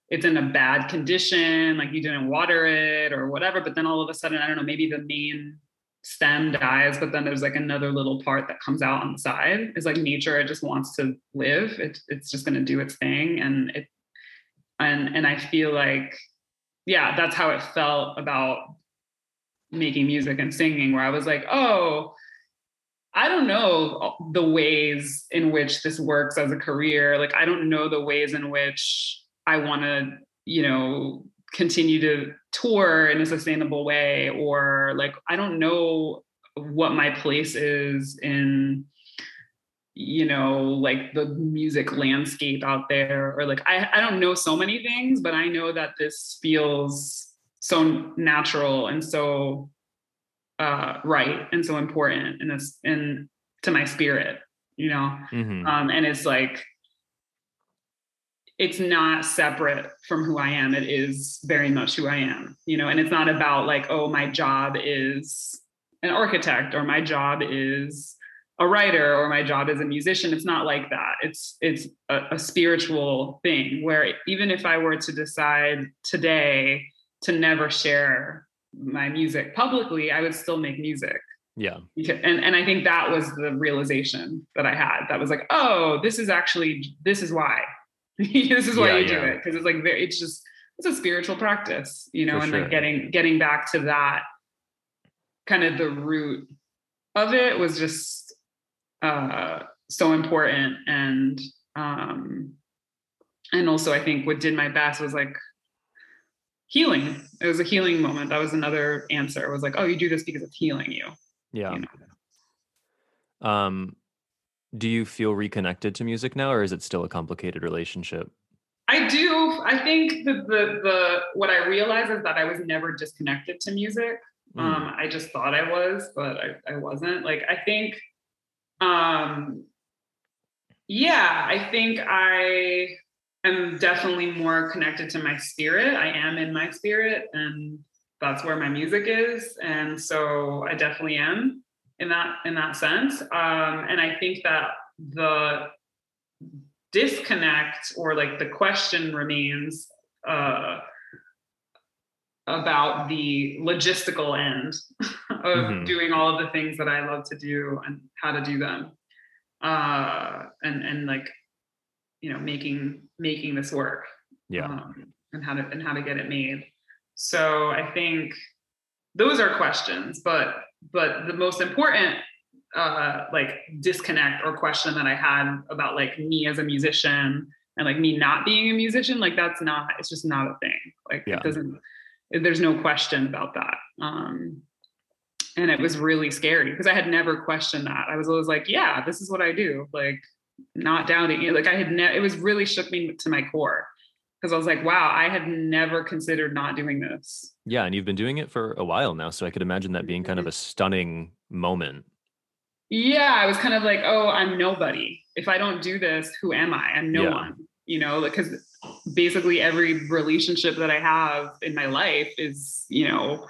it's in a bad condition, like you didn't water it or whatever, but then all of a sudden, I don't know, maybe the main stem dies, but then there's like another little part that comes out on the side. It's like nature, it just wants to live. It, it's just going to do its thing. And it, and, and I feel like, yeah, that's how it felt about making music and singing, where I was like, oh, I don't know the ways in which this works as a career. Like, I don't know the ways in which I want to, you know, continue to tour in a sustainable way or like i don't know what my place is in you know like the music landscape out there or like I, I don't know so many things but i know that this feels so natural and so uh right and so important and it's and to my spirit you know mm-hmm. um and it's like it's not separate from who I am. It is very much who I am, you know, and it's not about like, oh, my job is an architect or my job is a writer or my job is a musician. It's not like that. It's it's a, a spiritual thing where even if I were to decide today to never share my music publicly, I would still make music. Yeah. And and I think that was the realization that I had. That was like, oh, this is actually this is why this is why yeah, you do it because it's like very, it's just it's a spiritual practice, you know, For and sure. like getting getting back to that kind of the root of it was just uh so important and um and also I think what did my best was like healing. It was a healing moment. That was another answer. It was like, oh, you do this because it's healing you. Yeah. You know? Um do you feel reconnected to music now or is it still a complicated relationship? I do. I think the the, the what i realize is that i was never disconnected to music. Mm. um i just thought i was but I, I wasn't. Like i think um yeah i think i am definitely more connected to my spirit. I am in my spirit and that's where my music is and so i definitely am in that in that sense. Um, and I think that the disconnect or like the question remains uh, about the logistical end of mm-hmm. doing all of the things that I love to do and how to do them. Uh, and and like you know making making this work yeah um, and how to and how to get it made so i think those are questions but but the most important uh like disconnect or question that i had about like me as a musician and like me not being a musician like that's not it's just not a thing. Like yeah. it doesn't there's no question about that. Um and it was really scary because i had never questioned that. I was always like yeah this is what i do like not doubting it. Like i had ne- it was really shook me to my core because I was like, wow, I had never considered not doing this. Yeah, and you've been doing it for a while now, so I could imagine that being kind of mm-hmm. a stunning moment. Yeah, I was kind of like, oh, I'm nobody. If I don't do this, who am I? I'm no yeah. one. You know, because basically every relationship that I have in my life is, you know,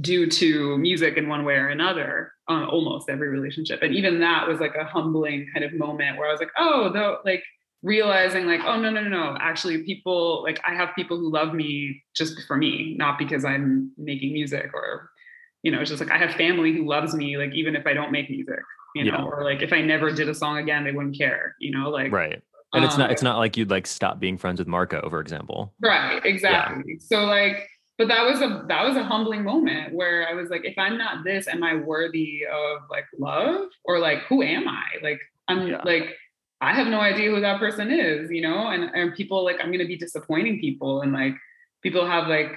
due to music in one way or another. Um, almost every relationship, and even that was like a humbling kind of moment where I was like, oh, though, like realizing like oh no no no no actually people like i have people who love me just for me not because i'm making music or you know it's just like i have family who loves me like even if i don't make music you know yeah. or like if i never did a song again they wouldn't care you know like right And it's not it's Um, not like you'd like stop being friends with Marco, for example. Right, exactly. So like, but that was a that was a humbling moment where I was like, if I'm not this, am I worthy of like love? Or like who am I? Like I'm Yeah. like I have no idea who that person is, you know? And and people like I'm gonna be disappointing people and like people have like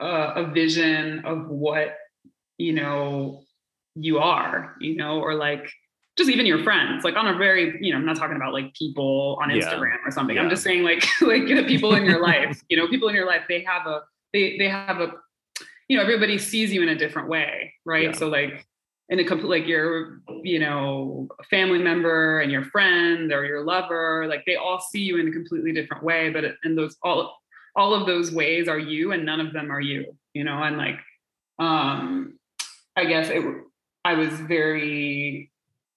a, a vision of what you know you are, you know, or like just even your friends, like on a very, you know, I'm not talking about like people on Yeah. Instagram or something. Yeah. I'm just saying like like the people in your life, you know, people in your life, they have a they they have a you know, everybody sees you in a different way, right? Yeah. So like in a complete like your you know family member and your friend or your lover like they all see you in a completely different way but and those all all of those ways are you and none of them are you you know and like um i guess it i was very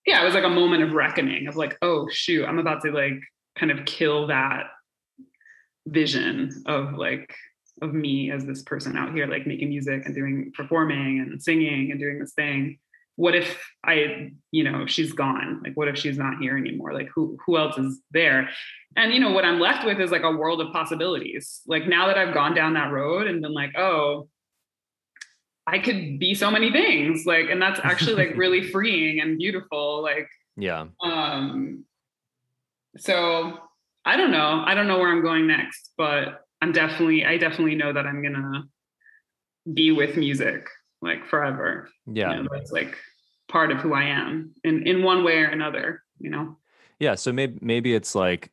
yeah it was like a moment of reckoning of like oh shoot i'm about to like kind of kill that vision of like of me as this person out here like making music and doing performing and singing and doing this thing what if i you know she's gone? Like what if she's not here anymore? Like who who else is there? And you know what i'm left with is like a world of possibilities. Like now that i've gone down that road and been like oh i could be so many things. Like and that's actually like really freeing and beautiful like Yeah. um so i don't know. I don't know where i'm going next but i'm definitely i definitely know that i'm gonna be with music like forever. Yeah. you know, that's like part of who i am in in one way or another you know Yeah. So maybe maybe it's like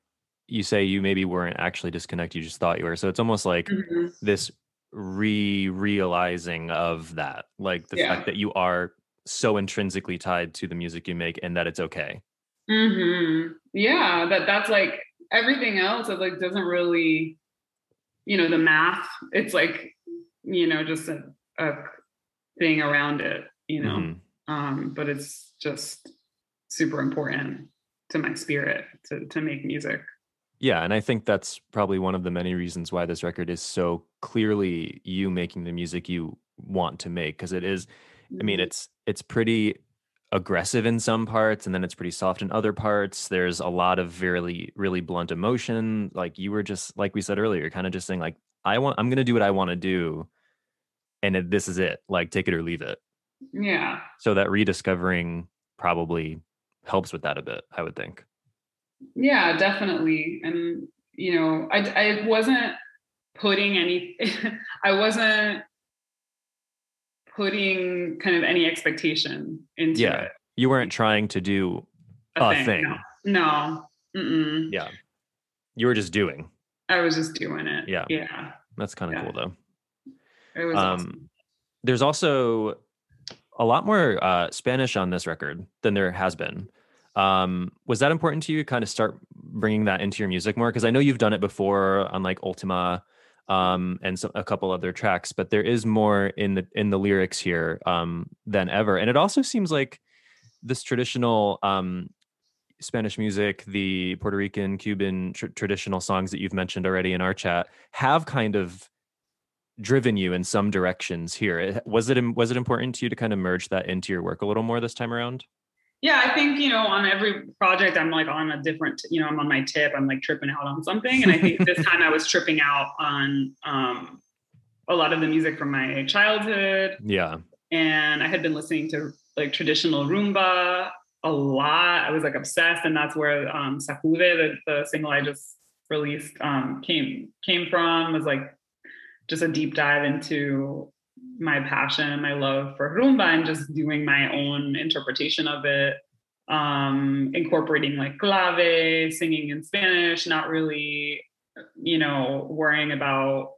you say you maybe weren't actually disconnected, you just thought you were. So it's almost like Mhm. this re realizing of that. Like the Yeah. fact that you are so intrinsically tied to the music you make and that it's okay. hmm Yeah, that that's like everything else. It like doesn't really, you know, the math. It's like, you know, just a, a thing around it. You know, Mhm. Um, but it's just super important to my spirit to to make music. Yeah, and I think that's probably one of the many reasons why this record is so clearly you making the music you want to make because it is I mean Mhm. it's it's pretty aggressive in some parts and then it's pretty soft in other parts. There's a lot of really really blunt emotion like you were just like we said earlier kind of just saying like I want I'm going to do what I want to do and this is it. Like take it or leave it. Yeah, So that rediscovering probably helps with that a bit, I would think. yeah, definitely. And you know, I I wasn't putting any. I wasn't putting kind of any expectation into Yeah. it. You weren't trying to do a thing. No. no. Mm-mm. Yeah. You were just doing. I was just doing it. Yeah. Yeah. That's kind of Yeah. cool though. It was Um, awesome. There's also a lot more uh, Spanish on this record than there has been. Um, was that important to you? Kind of start bringing that into your music more because I know you've done it before on like Ultima um, and so, a couple other tracks, but there is more in the in the lyrics here um, than ever, and it also seems like this traditional um, Spanish music, the Puerto Rican, Cuban tr- traditional songs that you've mentioned already in our chat, have kind of driven you in some directions here. Was it was it important to you to kind of merge that into your work a little more this time around? Yeah, I think, you know, on every project, I'm like on a different, you know, I'm on my tip, I'm like tripping out on something. And I think this time I was tripping out on um, a lot of the music from my childhood. Yeah, And I had been listening to like traditional rumba a lot. I was like obsessed. And that's where um, Sacude, the, the single I just released, um, came came from, was like just a deep dive into my passion and my love for rumba and just doing my own interpretation of it. Um incorporating like clave singing in spanish not really you know worrying about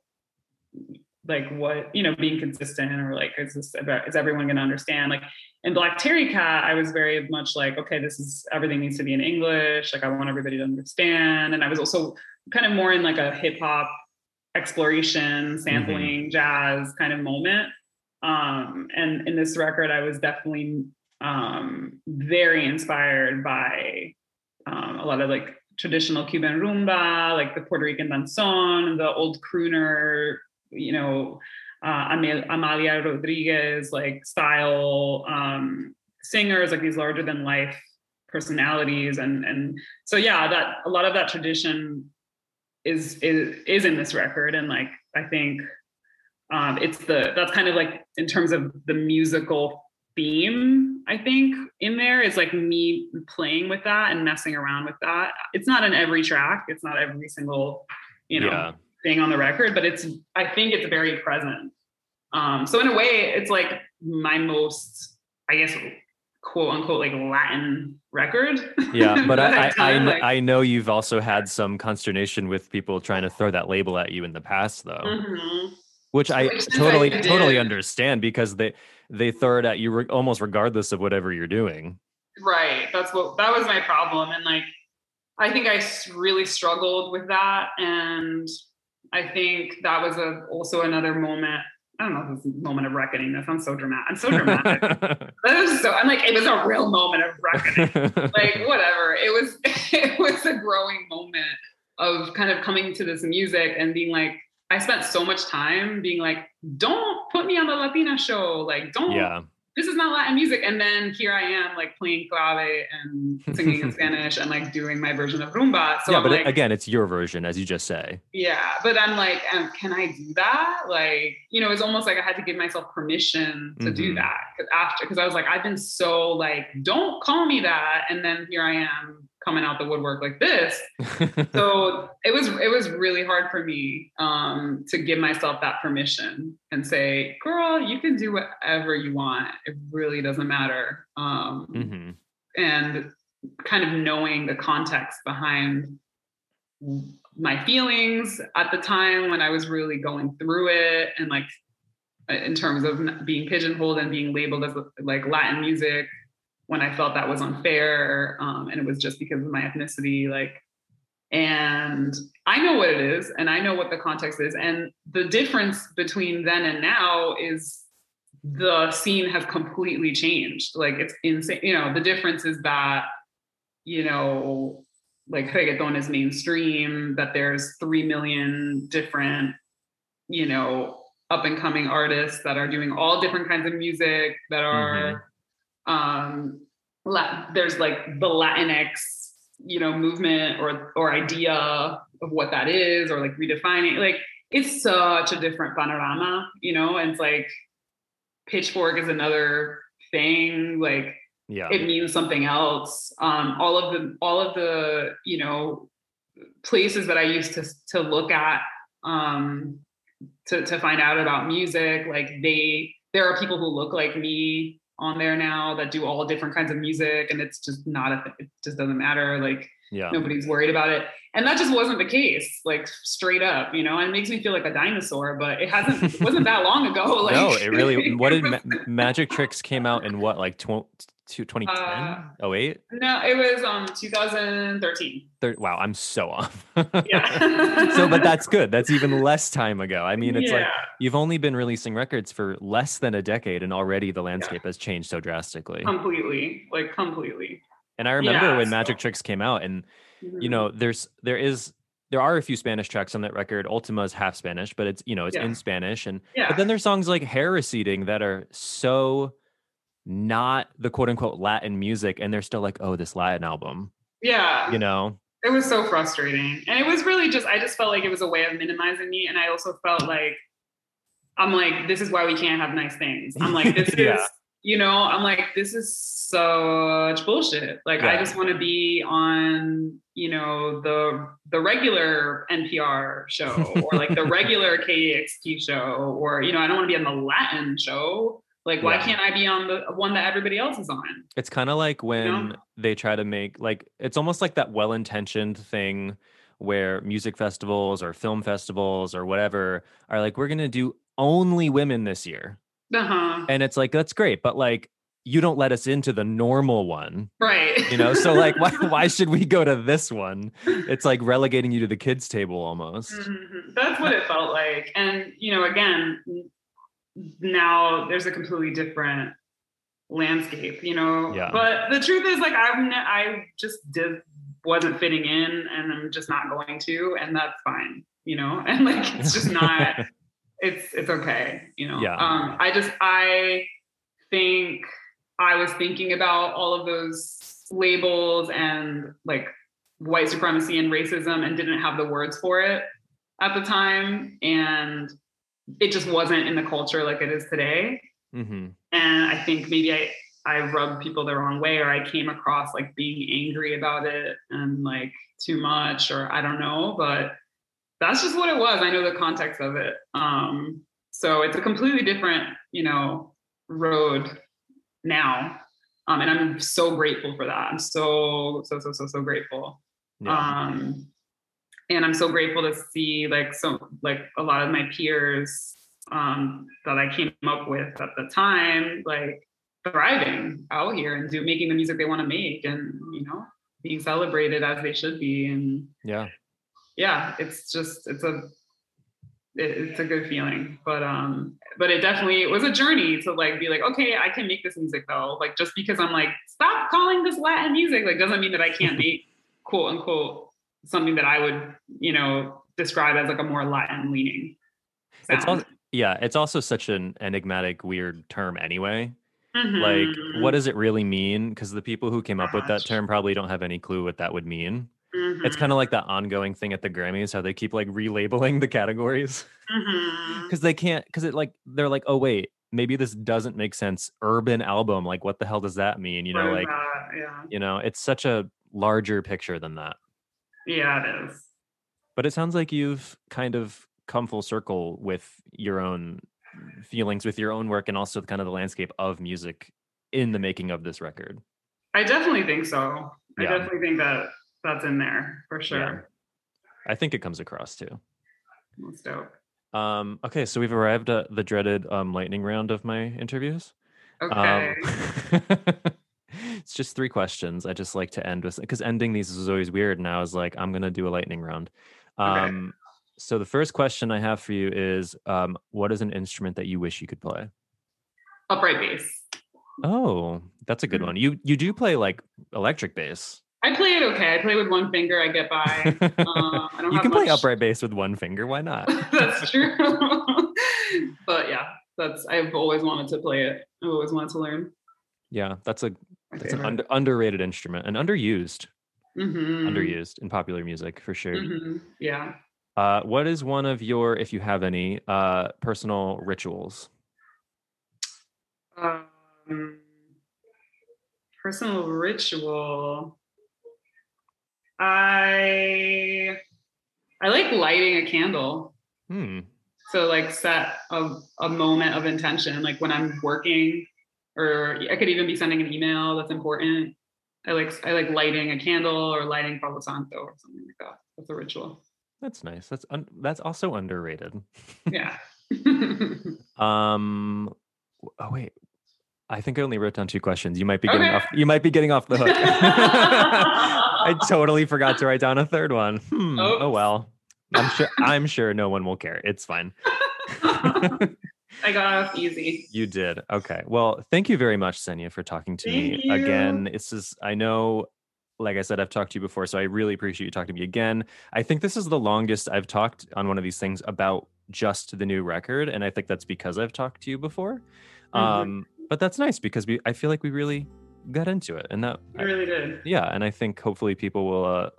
like what you know being consistent or like is this about is everyone going to understand? Like in black terry cat i was very much like okay this is everything needs to be in english like i want everybody to understand. And i was also kind of more in like a hip hop exploration sampling jazz kind of moment. Um and in this record i was definitely um very inspired by um, a lot of like traditional cuban rumba like the puerto rican danzon the old crooner you know uh, Amel- amalia rodriguez like style um singers like these larger than life personalities. And and so yeah that a lot of that tradition is is is in this record. And like i think um it's the that's kind of like in terms of the musical theme i think in there. Is like me playing with that and messing around with that. It's not in every track. It's not every single you know yeah. thing on the record but it's i think it's very present. Um so in a way it's like my most i guess quote unquote like Latin record. Yeah, but I I, like, I, know you've also had some consternation with people trying to throw that label at you in the past, though. Mm-hmm. Which I totally I totally understand because they they throw it at you re- almost regardless of whatever you're doing. Right. That's what that was my problem, and like I think I really struggled with that, and I think that was a also another moment I don't know if a moment of reckoning. That sounds so dramatic. I'm so dramatic. so I'm like, it was a real moment of reckoning. like, whatever. It was it was a growing moment of kind of coming to this music and being like, I spent so much time being like, don't put me on the Latina show. Like, don't yeah this is not Latin music. And then here I am, like playing clave and singing in Spanish and like doing my version of rumba. So yeah, I'm but like, again, it's your version, as you just say. Yeah, but I'm like, um, can I do that? Like, you know, it's almost like I had to give myself permission to mm-hmm. do that after, because I was like, I've been so like, don't call me that, and then here I am coming out the woodwork like this. so it was it was really hard for me um, to give myself that permission and say, "Girl, you can do whatever you want. It really doesn't matter." Um, mm-hmm. And kind of knowing the context behind my feelings at the time when I was really going through it, and like in terms of being pigeonholed and being labeled as like Latin music when I felt that was unfair. Um, and it was just because of my ethnicity. Like, and I know what it is and I know what the context is. And the difference between then and now is the scene has completely changed. Like, it's insane. You know, the difference is that, you know, like reggaeton is mainstream, that there's 3 million different, you know, up and coming artists that are doing all different kinds of music that are um, there's like the Latinx, you know, movement or or idea of what that is, or like redefining. Like it's such a different panorama, you know. And it's like pitchfork is another thing. Like yeah, it means something else. Um, all of the all of the you know places that I used to to look at um, to to find out about music, like they there are people who look like me on there now that do all different kinds of music and it's just not a it just doesn't matter like yeah. nobody's worried about it. And that just wasn't the case like straight up you know? And it makes me feel like a dinosaur but it hasn't it wasn't that long ago like no it really what did Ma- Magic Trix came out in what like 2010 uh, 08 no it was um 2013 wow i'm so off. Yeah. So but that's good. That's even less time ago. I mean it's yeah. like you've only been releasing records for less than a decade and already the landscape yeah. has changed so drastically. Completely. Like completely. And i remember yeah, when so. Magic Trix came out and mm-hmm. you know there's there is there are a few Spanish tracks on that record. Ultima is half Spanish, but it's you know it's in Spanish, and but then there's songs like Hair Receding that are so not the quote unquote Latin music, and they're still like, oh, this Latin album. Yeah. You know? It was so frustrating. And it was really just, I just felt like it was a way of minimizing me. And I also felt like, I'm like, this is why we can't have nice things. I'm like, this yeah. is, you know, I'm like, this is such bullshit. Like, yeah. I just want to be on, you know, the the regular NPR show or like the regular KEXP show, or you know, I don't want to be on the Latin show. Like, why yeah. can't I be on the one that everybody else is on? It's kind of like when you know? they try to make like it's almost like that well-intentioned thing where music festivals or film festivals or whatever are like, we're gonna do only women this year. Uh-huh. And it's like that's great, but like you don't let us into the normal one. Right. You know, so like why why should we go to this one? It's like relegating you to the kids table almost. Mm-hmm. That's what it felt like. And you know, again, now there's a completely different landscape, you know. Yeah. But the truth is, like, I've ne- I just did wasn't fitting in, and I'm just not going to, and that's fine, you know. And like, it's just not. it's it's okay, you know. Yeah. Um, I just I think I was thinking about all of those labels and like white supremacy and racism and didn't have the words for it at the time. And it just wasn't in the culture like it is today. Mm-hmm. And I think maybe I, I rubbed people the wrong way or I came across like being angry about it and like too much or I don't know, but that's just what it was. I know the context of it. Um, so it's a completely different, you know, road now. Um, and I'm so grateful for that. I'm so, so, so, so, so grateful. Yeah. Um, and I'm so grateful to see like so like a lot of my peers um, that I came up with at the time, like thriving out here and do making the music they want to make and you know being celebrated as they should be. And yeah. yeah it's just it's a it, it's a good feeling. But um but it definitely it was a journey to like be like okay i can make this music though. Like just because i'm like stop calling this latin music like doesn't mean that i can't make quote unquote something that i would you know describe as like a more latin leaning it's all yeah it's also such an enigmatic weird term anyway. Mm-hmm. like what does it really mean? Because the people who came up with that term probably don't have any clue what that would mean. Mm-hmm. it's kind of like that ongoing thing at the grammys how they keep like relabeling the categories. Because mm-hmm. they can't because it like they're like oh wait maybe this doesn't make sense. Urban album like what the hell does that mean? You know like yeah. you know it's such a larger picture than that yeah it is but it sounds like you've kind of come full circle with your own feelings with your own work and also the kind of the landscape of music in the making of this record. I definitely think so. Yeah. I definitely think that that's in there for sure. Yeah. I think it comes across too. That's dope. Um, okay, so we've arrived at the dreaded um, lightning round of my interviews. Okay. Um, it's just three questions. I just like to end with because ending these is always weird. And I was like, I'm gonna do a lightning round. Um, okay. So the first question I have for you is, um, what is an instrument that you wish you could play? Upright bass. Oh, that's a good one. You you do play like electric bass. I play it okay. I play with one finger. I get by. Uh, I you can much... play upright bass with one finger. Why not? that's true. but yeah, that's I've always wanted to play it. I've always wanted to learn. Yeah, that's a My that's favorite. an under, underrated instrument and underused. Mm-hmm. Underused in popular music for sure. Mm-hmm. Yeah. Uh, what is one of your, if you have any, uh, personal rituals? Um, personal ritual. I I like lighting a candle. Hmm. So like set a, a moment of intention, like when I'm working, or I could even be sending an email that's important. I like I like lighting a candle or lighting Palo Santo or something like that. That's a ritual. That's nice. That's un- that's also underrated. Yeah. um. Oh wait, I think I only wrote down two questions. You might be getting okay. off. You might be getting off the hook. I totally forgot to write down a third one. Hmm, oh well. I'm sure. I'm sure no one will care. It's fine. I got off easy. You did. Okay. Well, thank you very much, Xenia, for talking to thank me you. again. It's just I know like I said, I've talked to you before, so I really appreciate you talking to me again. I think this is the longest I've talked on one of these things about just the new record, and I think that's because I've talked to you before. Mm-hmm. Um, but that's nice because we I feel like we really got into it, and that I really did. Yeah, and I think hopefully people will uh,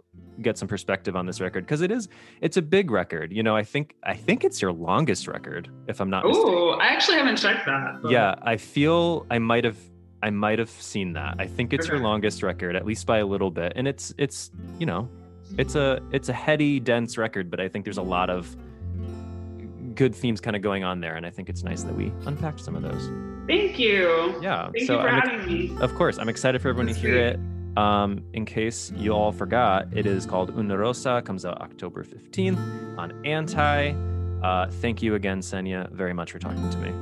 get some perspective on this record because it is it's a big record. You know, I think I think it's your longest record, if I'm not. Oh, I actually haven't checked that. But... Yeah, I feel I might have I might have seen that. I think it's okay. your longest record, at least by a little bit. And it's it's you know, it's a it's a heady, dense record, but I think there's a lot of good themes kind of going on there, and I think it's nice that we unpacked some of those. Thank you. Yeah. Thank so you for I'm, having me. Of course, I'm excited for everyone That's to hear sweet. it. Um, in case you all forgot, it is called Una Rosa. Comes out October 15th on Anti. Uh, thank you again, Xenia, very much for talking to me.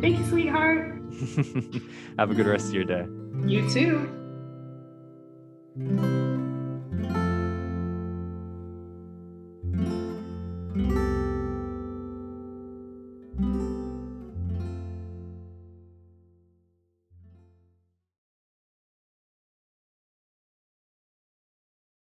Thank you, sweetheart. Have a good rest of your day. You too.